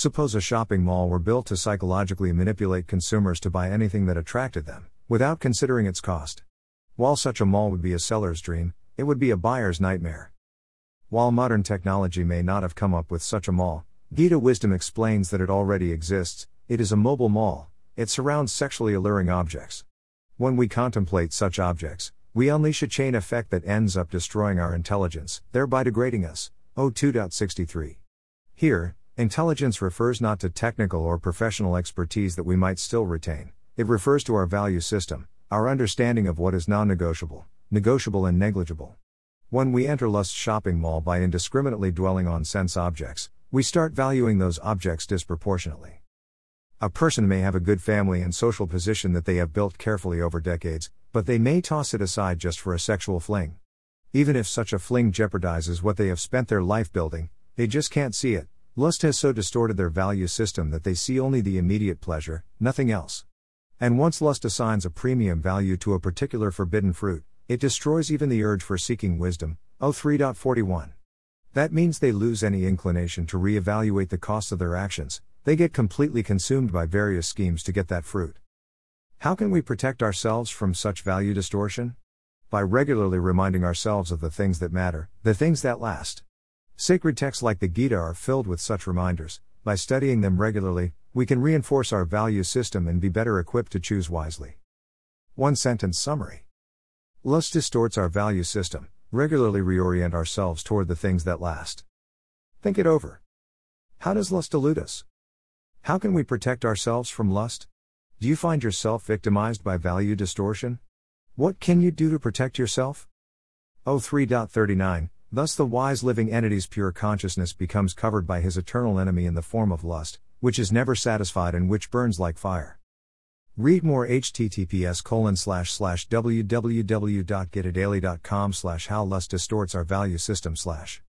Suppose a shopping mall were built to psychologically manipulate consumers to buy anything that attracted them, without considering its cost. While such a mall would be a seller's dream, it would be a buyer's nightmare. While modern technology may not have come up with such a mall, Gita Wisdom explains that it already exists, it is a mobile mall, it surrounds sexually alluring objects. When we contemplate such objects, we unleash a chain effect that ends up destroying our intelligence, thereby degrading us. O2.63. Here, intelligence refers not to technical or professional expertise that we might still retain, it refers to our value system, our understanding of what is non negotiable, negotiable, and negligible. When we enter Lust's shopping mall by indiscriminately dwelling on sense objects, we start valuing those objects disproportionately. A person may have a good family and social position that they have built carefully over decades, but they may toss it aside just for a sexual fling. Even if such a fling jeopardizes what they have spent their life building, they just can't see it. Lust has so distorted their value system that they see only the immediate pleasure, nothing else. And once lust assigns a premium value to a particular forbidden fruit, it destroys even the urge for seeking wisdom. 03.41. That means they lose any inclination to re-evaluate the cost of their actions, they get completely consumed by various schemes to get that fruit. How can we protect ourselves from such value distortion? By regularly reminding ourselves of the things that matter, the things that last. Sacred texts like the Gita are filled with such reminders. By studying them regularly, we can reinforce our value system and be better equipped to choose wisely. One sentence summary Lust distorts our value system. Regularly reorient ourselves toward the things that last. Think it over. How does lust elude us? How can we protect ourselves from lust? Do you find yourself victimized by value distortion? What can you do to protect yourself? 03.39 Thus, the wise living entity's pure consciousness becomes covered by his eternal enemy in the form of lust, which is never satisfied and which burns like fire. Read more https colon slash slash www.gitadaily.com slash how lust distorts our value system slash